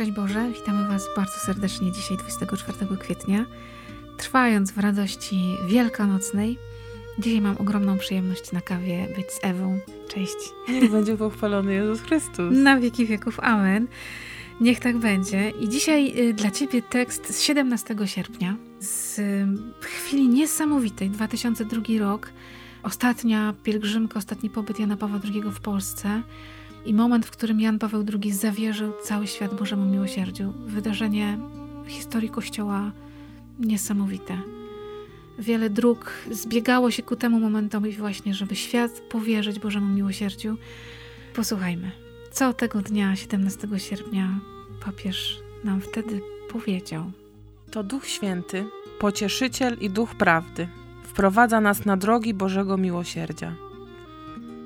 Szczęść Boże, witamy Was bardzo serdecznie dzisiaj 24 kwietnia, trwając w radości wielkanocnej. Dzisiaj mam ogromną przyjemność na kawie być z Ewą. Cześć. Niech będzie pochwalony Jezus Chrystus. Na wieki wieków, amen. Niech tak będzie. I dzisiaj y, dla Ciebie tekst z 17 sierpnia, z y, chwili niesamowitej, 2002 rok, ostatnia pielgrzymka, ostatni pobyt Jana Pawła II w Polsce i moment, w którym Jan Paweł II zawierzył cały świat Bożemu miłosierdziu. Wydarzenie historii Kościoła niesamowite. Wiele dróg zbiegało się ku temu momentowi właśnie, żeby świat powierzyć Bożemu miłosierdziu. Posłuchajmy, co tego dnia, 17 sierpnia, papież nam wtedy powiedział. To Duch Święty, Pocieszyciel i Duch Prawdy, wprowadza nas na drogi Bożego Miłosierdzia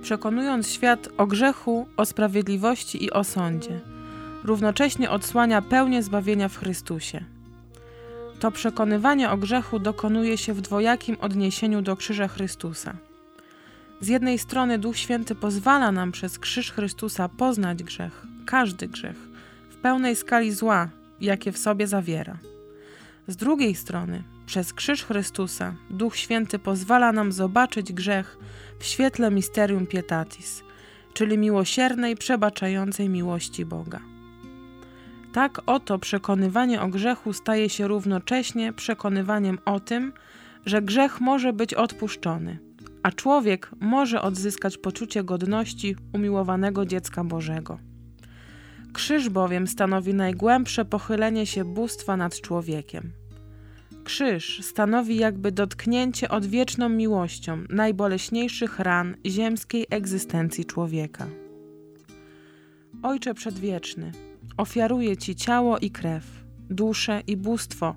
przekonując świat o grzechu, o sprawiedliwości i o sądzie. Równocześnie odsłania pełnię zbawienia w Chrystusie. To przekonywanie o grzechu dokonuje się w dwojakim odniesieniu do krzyża Chrystusa. Z jednej strony Duch Święty pozwala nam przez krzyż Chrystusa poznać grzech, każdy grzech, w pełnej skali zła, jakie w sobie zawiera. Z drugiej strony, przez krzyż Chrystusa, Duch Święty pozwala nam zobaczyć grzech w świetle misterium pietatis, czyli miłosiernej, przebaczającej miłości Boga. Tak oto przekonywanie o grzechu staje się równocześnie przekonywaniem o tym, że grzech może być odpuszczony, a człowiek może odzyskać poczucie godności umiłowanego dziecka Bożego. Krzyż bowiem stanowi najgłębsze pochylenie się bóstwa nad człowiekiem. Krzyż stanowi jakby dotknięcie odwieczną miłością najboleśniejszych ran ziemskiej egzystencji człowieka. Ojcze Przedwieczny, ofiaruję Ci ciało i krew, duszę i bóstwo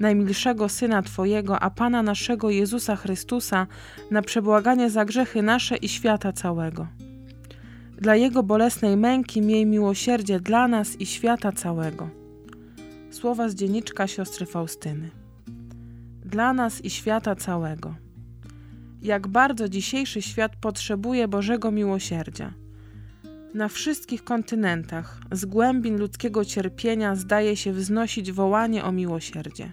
najmilszego Syna Twojego, a Pana naszego Jezusa Chrystusa na przebłaganie za grzechy nasze i świata całego. Dla Jego bolesnej męki miej miłosierdzie dla nas i świata całego. Słowa z dzienniczka siostry Faustyny dla nas i świata całego. Jak bardzo dzisiejszy świat potrzebuje Bożego miłosierdzia. Na wszystkich kontynentach z głębin ludzkiego cierpienia zdaje się wznosić wołanie o miłosierdzie.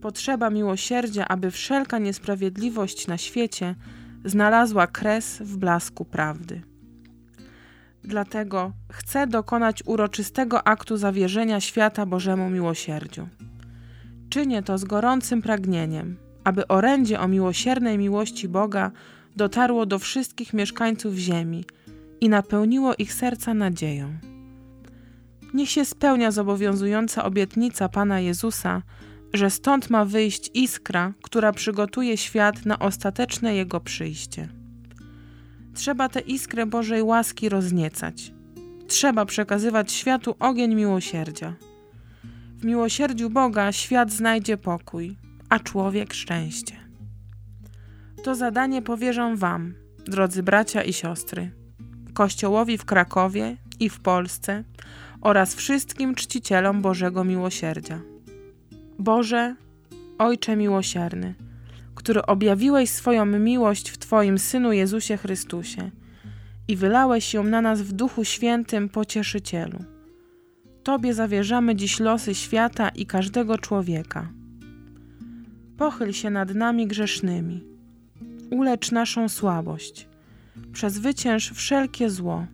Potrzeba miłosierdzia, aby wszelka niesprawiedliwość na świecie znalazła kres w blasku prawdy. Dlatego chcę dokonać uroczystego aktu zawierzenia świata Bożemu miłosierdziu. Czynię to z gorącym pragnieniem, aby orędzie o miłosiernej miłości Boga dotarło do wszystkich mieszkańców ziemi i napełniło ich serca nadzieją. Niech się spełnia zobowiązująca obietnica Pana Jezusa, że stąd ma wyjść iskra, która przygotuje świat na ostateczne Jego przyjście. Trzeba tę iskrę Bożej łaski rozniecać. Trzeba przekazywać światu ogień miłosierdzia. W miłosierdziu Boga świat znajdzie pokój, a człowiek szczęście. To zadanie powierzam Wam, drodzy bracia i siostry, Kościołowi w Krakowie i w Polsce oraz wszystkim czcicielom Bożego Miłosierdzia. Boże, Ojcze miłosierny, który objawiłeś swoją miłość w Twoim Synu Jezusie Chrystusie i wylałeś ją na nas w Duchu Świętym Pocieszycielu Tobie zawierzamy dziś losy świata i każdego człowieka. Pochyl się nad nami grzesznymi, ulecz naszą słabość, przezwycięż wszelkie zło.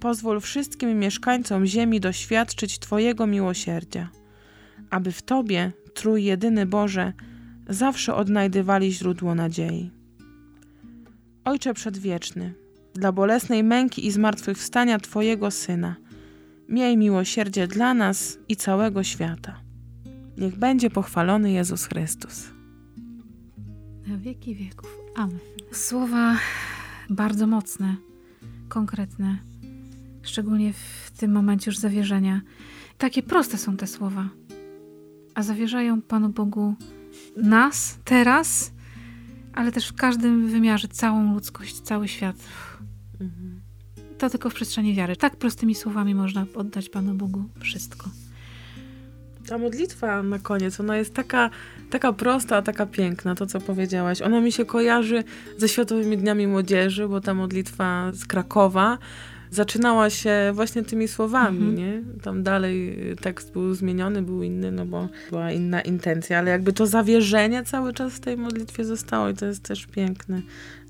Pozwól wszystkim mieszkańcom ziemi doświadczyć Twojego miłosierdzia, aby w Tobie, Trój jedyny Boże, zawsze odnajdywali źródło nadziei. Ojcze Przedwieczny, dla bolesnej męki i zmartwychwstania Twojego Syna – Miej miłosierdzie dla nas i całego świata. Niech będzie pochwalony Jezus Chrystus. Na wieki wieków. Amen. Słowa bardzo mocne, konkretne, szczególnie w tym momencie już zawierzenia. Takie proste są te słowa, a zawierzają Panu Bogu nas teraz, ale też w każdym wymiarze całą ludzkość, cały świat. Mhm to tylko w przestrzeni wiary. Tak prostymi słowami można oddać Panu Bogu wszystko. Ta modlitwa na koniec, ona jest taka, taka prosta, a taka piękna, to co powiedziałaś. Ona mi się kojarzy ze Światowymi Dniami Młodzieży, bo ta modlitwa z Krakowa zaczynała się właśnie tymi słowami, Mhm. nie? Tam dalej tekst był zmieniony, był inny, no bo była inna intencja, ale jakby to zawierzenie cały czas w tej modlitwie zostało i to jest też piękne.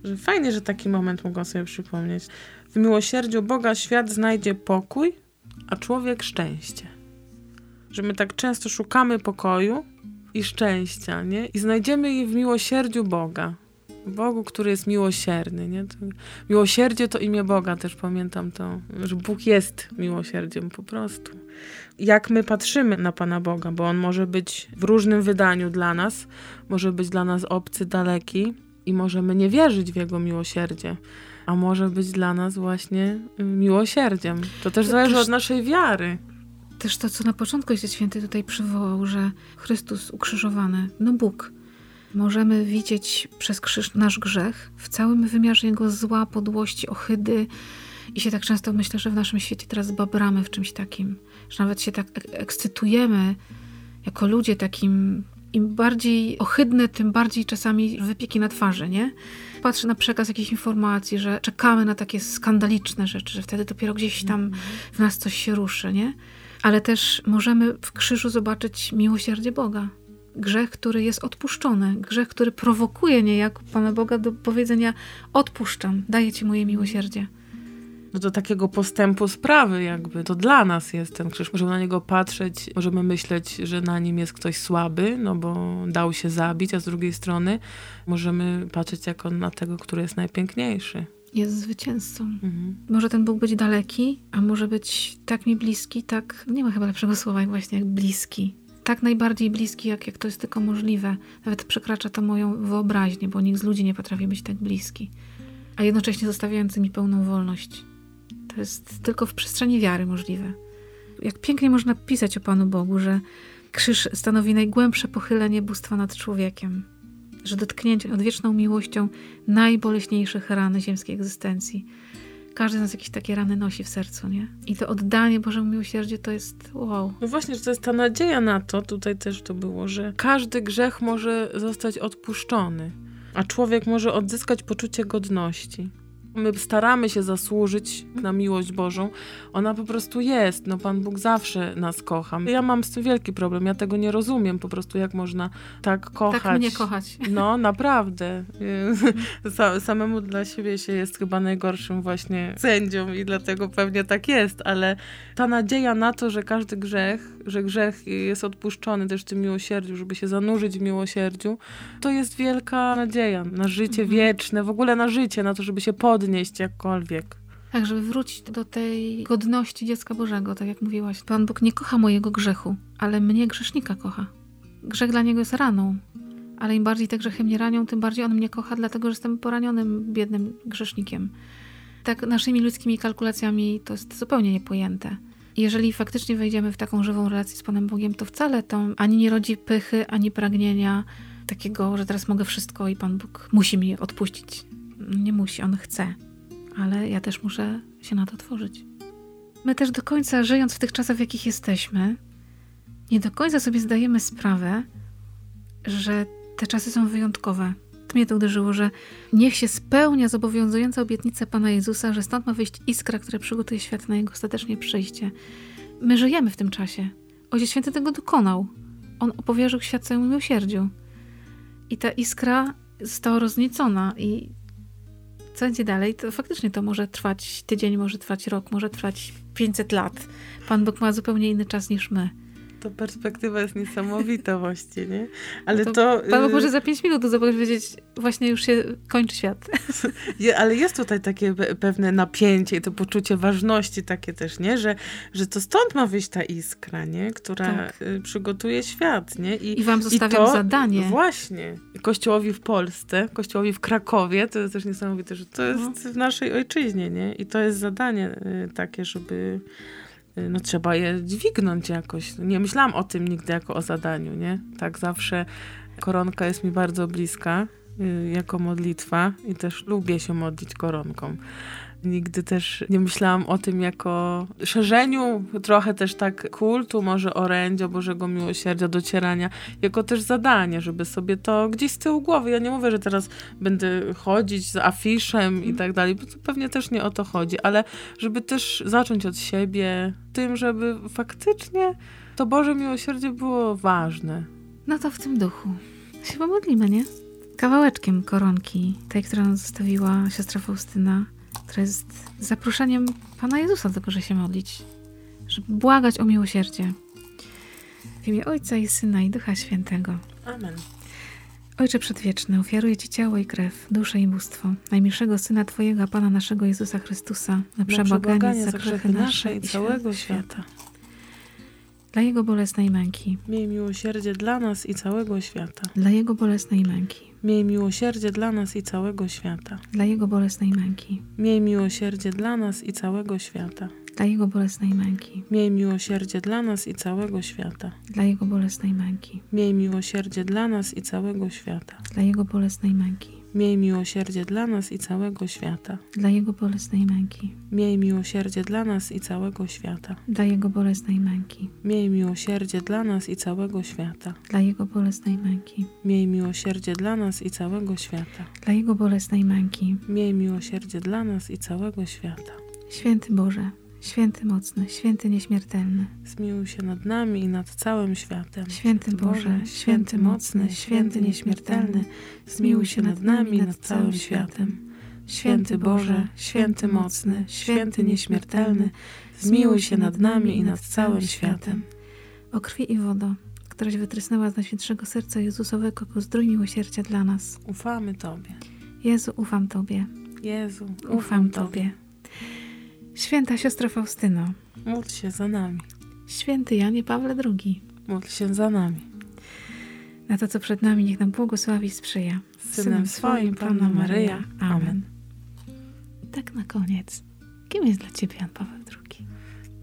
Że fajnie, że taki moment mogą sobie przypomnieć. W miłosierdziu Boga świat znajdzie pokój, a człowiek szczęście. Że my tak często szukamy pokoju i szczęścia, nie? I znajdziemy je w miłosierdziu Boga. Bogu, który jest miłosierny, nie? To, miłosierdzie to imię Boga, też pamiętam to, że Bóg jest miłosierdziem po prostu. Jak my patrzymy na Pana Boga, bo On może być w różnym wydaniu dla nas, może być dla nas obcy, daleki i możemy nie wierzyć w Jego miłosierdzie, a może być dla nas właśnie miłosierdziem. To też zależy też- od naszej wiary. Też to, co na początku Ojciec Święty tutaj przywołał, że Chrystus ukrzyżowany, no Bóg. Możemy widzieć przez krzyż nasz grzech w całym wymiarze jego zła, podłości, ohydy. I się tak często myślę, że w naszym świecie teraz babramy w czymś takim, że nawet się tak ek- ekscytujemy jako ludzie takim. Im bardziej ohydne, tym bardziej czasami wypieki na twarzy, nie? Patrzę na przekaz jakichś informacji, że czekamy na takie skandaliczne rzeczy, że wtedy dopiero gdzieś tam w nas coś się ruszy, nie? ale też możemy w krzyżu zobaczyć miłosierdzie Boga. Grzech, który jest odpuszczony, grzech, który prowokuje niejako Pana Boga do powiedzenia: Odpuszczam, daję Ci moje miłosierdzie. no do takiego postępu sprawy jakby. To dla nas jest ten krzyż. Możemy na niego patrzeć, możemy myśleć, że na nim jest ktoś słaby, no bo dał się zabić, a z drugiej strony możemy patrzeć jako na tego, który jest najpiękniejszy. Jest zwycięzcą. Mhm. Może ten Bóg być daleki, a może być tak mi bliski, tak. Nie ma chyba lepszego słowa jak właśnie jak bliski. Tak najbardziej bliski, jak, jak to jest tylko możliwe. Nawet przekracza to moją wyobraźnię, bo nikt z ludzi nie potrafi być tak bliski. A jednocześnie zostawiający mi pełną wolność. To jest tylko w przestrzeni wiary możliwe. Jak pięknie można pisać o Panu Bogu, że krzyż stanowi najgłębsze pochylenie bóstwa nad człowiekiem. Że dotknięcie odwieczną miłością najboleśniejszych ran ziemskiej egzystencji. Każdy z nas jakieś takie rany nosi w sercu, nie? I to oddanie Bożemu miłosierdziu to jest wow. No właśnie, że to jest ta nadzieja na to, tutaj też to było, że każdy grzech może zostać odpuszczony, a człowiek może odzyskać poczucie godności. My staramy się zasłużyć na miłość Bożą. Ona po prostu jest. No Pan Bóg zawsze nas kocha. Ja mam z tym wielki problem. Ja tego nie rozumiem po prostu, jak można tak kochać. Tak mnie kochać. No, naprawdę. Sa- Samemu dla siebie się jest chyba najgorszym właśnie sędzią i dlatego pewnie tak jest, ale ta nadzieja na to, że każdy grzech, że grzech jest odpuszczony też w tym miłosierdziu, żeby się zanurzyć w miłosierdziu, to jest wielka nadzieja na życie Mhm. wieczne, w ogóle na życie, na to, żeby się podnieść jakkolwiek. Tak, żeby wrócić do tej godności dziecka Bożego, tak jak mówiłaś. Pan Bóg nie kocha mojego grzechu, ale mnie grzesznika kocha. Grzech dla niego jest raną. Ale im bardziej te grzechy mnie ranią, tym bardziej on mnie kocha, dlatego że jestem poranionym, biednym grzesznikiem. Tak naszymi ludzkimi kalkulacjami to jest zupełnie niepojęte. Jeżeli faktycznie wejdziemy w taką żywą relację z Panem Bogiem, to wcale to ani nie rodzi pychy, ani pragnienia takiego, że teraz mogę wszystko i Pan Bóg musi mi odpuścić. Nie musi, On chce. Ale ja też muszę się na to otworzyć. My też do końca, żyjąc w tych czasach, w jakich jesteśmy, nie do końca sobie zdajemy sprawę, że te czasy są wyjątkowe. Mnie to uderzyło, że niech się spełnia zobowiązująca obietnica Pana Jezusa, że stąd ma wyjść iskra, która przygotuje świat na Jego ostateczne przyjście. My żyjemy w tym czasie. Ojciec Święty tego dokonał. On opowierzył świat całemu miłosierdziu. I ta iskra została rozniecona i co będzie dalej, to faktycznie to może trwać tydzień, może trwać rok, może trwać 500 lat. Pan Bóg ma zupełnie inny czas niż my. To perspektywa jest niesamowita właśnie, nie? Ale To to... Pan Bóg y, może za 5 minut powiedzieć, właśnie już się kończy świat. Je, ale jest tutaj takie pe- pewne napięcie i to poczucie ważności takie też, nie? Że, że to stąd ma wyjść ta iskra, nie? Która Tak. y, przygotuje świat, nie? I wam zostawiam to- zadanie. Właśnie. Kościołowi w Polsce, kościołowi w Krakowie, to jest też niesamowite, że to jest No. w naszej ojczyźnie, nie? I to jest zadanie y, takie, żeby no trzeba je dźwignąć jakoś. Nie myślałam o tym nigdy jako o zadaniu, nie? Tak zawsze koronka jest mi bardzo bliska. y, jako modlitwa i też lubię się modlić koronką. Nigdy też nie myślałam o tym jako szerzeniu trochę też tak kultu, może orędzia Bożego Miłosierdzia, docierania, jako też zadanie, żeby sobie to gdzieś z tyłu głowy. Ja nie mówię, że teraz będę chodzić z afiszem i tak dalej, bo to pewnie też nie o to chodzi, ale żeby też zacząć od siebie, tym, żeby faktycznie to Boże Miłosierdzie było ważne. No to w tym duchu się pomodlimy, nie? Kawałeczkiem koronki, tej, którą zostawiła siostra Faustyna które jest zaproszeniem Pana Jezusa do tego, żeby się modlić, żeby błagać o miłosierdzie. W imię Ojca i Syna i Ducha Świętego. Amen. Ojcze Przedwieczny, ofiaruję Ci ciało i krew, duszę i bóstwo najmilszego Syna Twojego, Pana naszego Jezusa Chrystusa, na przebłaganie za grzechy nasze i całego świata. Dla Jego bolesnej męki. Miej miłosierdzie dla nas i całego świata. Dla Jego bolesnej męki. Miej miłosierdzie dla nas i całego świata. Dla Jego bolesnej męki. Miej miłosierdzie dla nas i całego świata. Dla Jego bolesnej męki. Miej miłosierdzie dla nas i całego świata. Dla Jego bolesnej męki. Miej miłosierdzie dla nas i całego świata. Dla Jego bolesnej męki. Miej miłosierdzie dla nas i całego świata. Dla Jego bolesnej męki. Miej miłosierdzie dla nas i całego świata. Dla Jego bolesnej męki. Miej miłosierdzie dla nas i całego świata. Dla Jego bolesnej męki. Miej miłosierdzie dla nas i całego świata. Dla Jego bolesnej męki. Miej miłosierdzie dla nas i całego świata. Święty Boże, Święty mocny, święty nieśmiertelny. Zmiłuj się nad nami i nad całym światem. Święty Boże, święty mocny, święty nieśmiertelny. Zmiłuj się nad nami i nad całym światem. Święty Boże, święty mocny, święty nieśmiertelny. Zmiłuj się nad nami i nad całym światem. O krwi i wodo, któraś wytrysnęła z Najświętszego Serca Jezusowego ku zdrój miłosierdzia dla nas. Ufamy Tobie. Jezu, ufam Tobie. Jezu, ufam, ufam Tobie. Święta siostra Faustyno, módl się za nami. Święty Janie Pawle II, módl się za nami. Na to, co przed nami, niech nam błogosławi i sprzyja. Synem, Synem swoim, Panna Maryja. Amen. I tak na koniec. Kim jest dla Ciebie Jan Paweł II?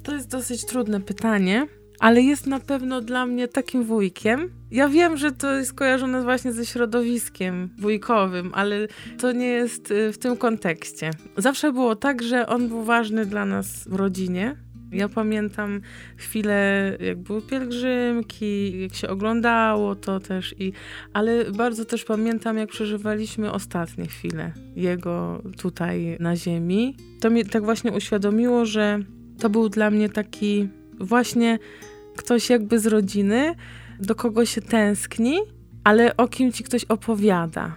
To jest dosyć trudne pytanie, ale jest na pewno dla mnie takim wujkiem. Ja wiem, że to jest kojarzone właśnie ze środowiskiem wujkowym, ale to nie jest y, w tym kontekście. Zawsze było tak, że on był ważny dla nas w rodzinie. Ja pamiętam chwilę, jak były pielgrzymki, jak się oglądało to też, i, ale bardzo też pamiętam, jak przeżywaliśmy ostatnie chwile jego tutaj na ziemi. To mi tak właśnie uświadomiło, że to był dla mnie taki właśnie ktoś jakby z rodziny, do kogo się tęskni, ale o kim ci ktoś opowiada.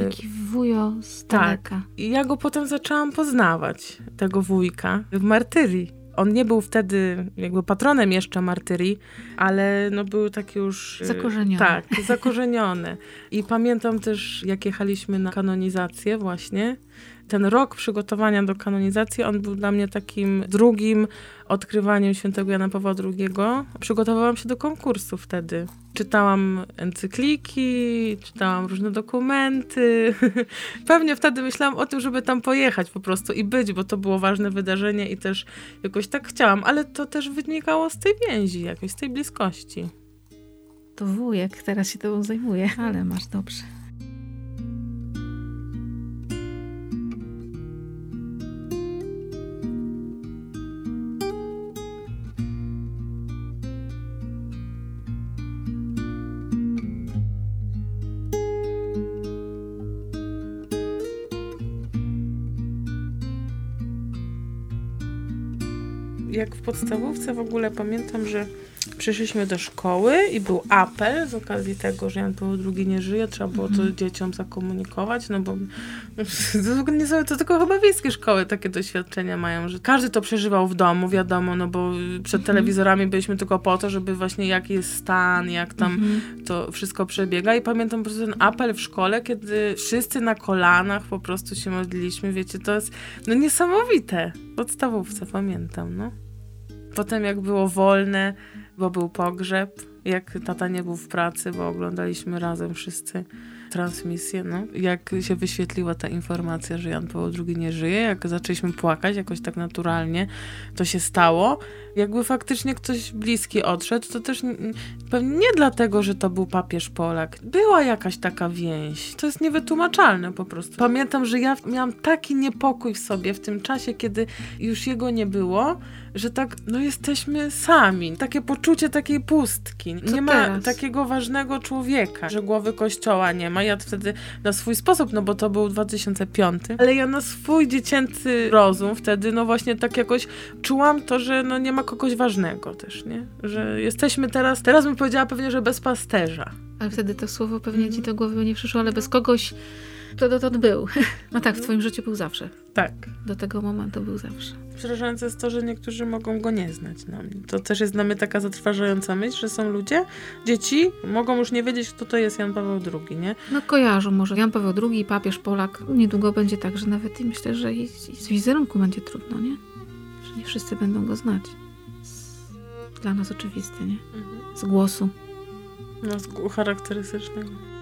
Y, Taki wujo z tak. daleka. Tak. I ja go potem zaczęłam poznawać, tego wujka, w martyrii. On nie był wtedy jakby patronem jeszcze martyrii, ale no był taki już... Y, zakorzeniony. Tak, zakorzeniony. I pamiętam też, jak jechaliśmy na kanonizację właśnie, ten rok przygotowania do kanonizacji, on był dla mnie takim drugim odkrywaniem świętego Jana Pawła II. Przygotowałam się do konkursu wtedy. Czytałam encykliki, czytałam różne dokumenty. Pewnie wtedy myślałam o tym, żeby tam pojechać po prostu i być, bo to było ważne wydarzenie i też jakoś tak chciałam, ale to też wynikało z tej więzi, jakiejś z tej bliskości. To wujek teraz się tobą zajmuje, ale masz dobrze. Jak w podstawówce w ogóle pamiętam, że przyszliśmy do szkoły i był apel z okazji tego, że Jan Paweł II nie żyje, trzeba było to mhm. dzieciom zakomunikować, no bo to, nie są, to tylko chyba wiejskie szkoły takie doświadczenia mają, że każdy to przeżywał w domu, wiadomo, no bo przed mhm. telewizorami byliśmy tylko po to, żeby właśnie jaki jest stan, jak tam mhm. to wszystko przebiega i pamiętam po prostu ten apel w szkole, kiedy wszyscy na kolanach po prostu się modliliśmy, wiecie, to jest no niesamowite. Podstawówce pamiętam, no. Potem jak było wolne, bo był pogrzeb, jak tata nie był w pracy, bo oglądaliśmy razem wszyscy transmisję, no. Jak się wyświetliła ta informacja, że Jan Paweł II nie żyje, jak zaczęliśmy płakać jakoś tak naturalnie, to się stało. Jakby faktycznie ktoś bliski odszedł, to też pewnie nie dlatego, że to był papież Polak. Była jakaś taka więź. To jest niewytłumaczalne po prostu. Pamiętam, że ja miałam taki niepokój w sobie w tym czasie, kiedy już jego nie było, że tak, no jesteśmy sami. Takie poczucie takiej pustki. Nie ma teraz? takiego ważnego człowieka, że głowy kościoła nie ma. Ja wtedy na swój sposób, no bo to był 2005, ale ja na swój dziecięcy rozum wtedy, no właśnie tak jakoś czułam to, że no nie ma kogoś ważnego też, nie? Że jesteśmy teraz, teraz bym powiedziała pewnie, że bez pasterza. Ale wtedy to słowo pewnie ci do głowy by nie przyszło, ale bez kogoś, kto dotąd był. No tak, w twoim życiu był zawsze. Tak. Do tego momentu był zawsze. Przerażające jest to, że niektórzy mogą go nie znać. No, to też jest dla mnie taka zatrważająca myśl, że są ludzie, dzieci, mogą już nie wiedzieć, kto to jest Jan Paweł II, nie? No kojarzą może. Jan Paweł II, papież Polak. Niedługo będzie tak, że nawet i myślę, że i, i z wizerunku będzie trudno, nie? Że nie wszyscy będą go znać. Dla nas oczywisty, nie? Mhm. Z głosu. No, z charakterystycznego.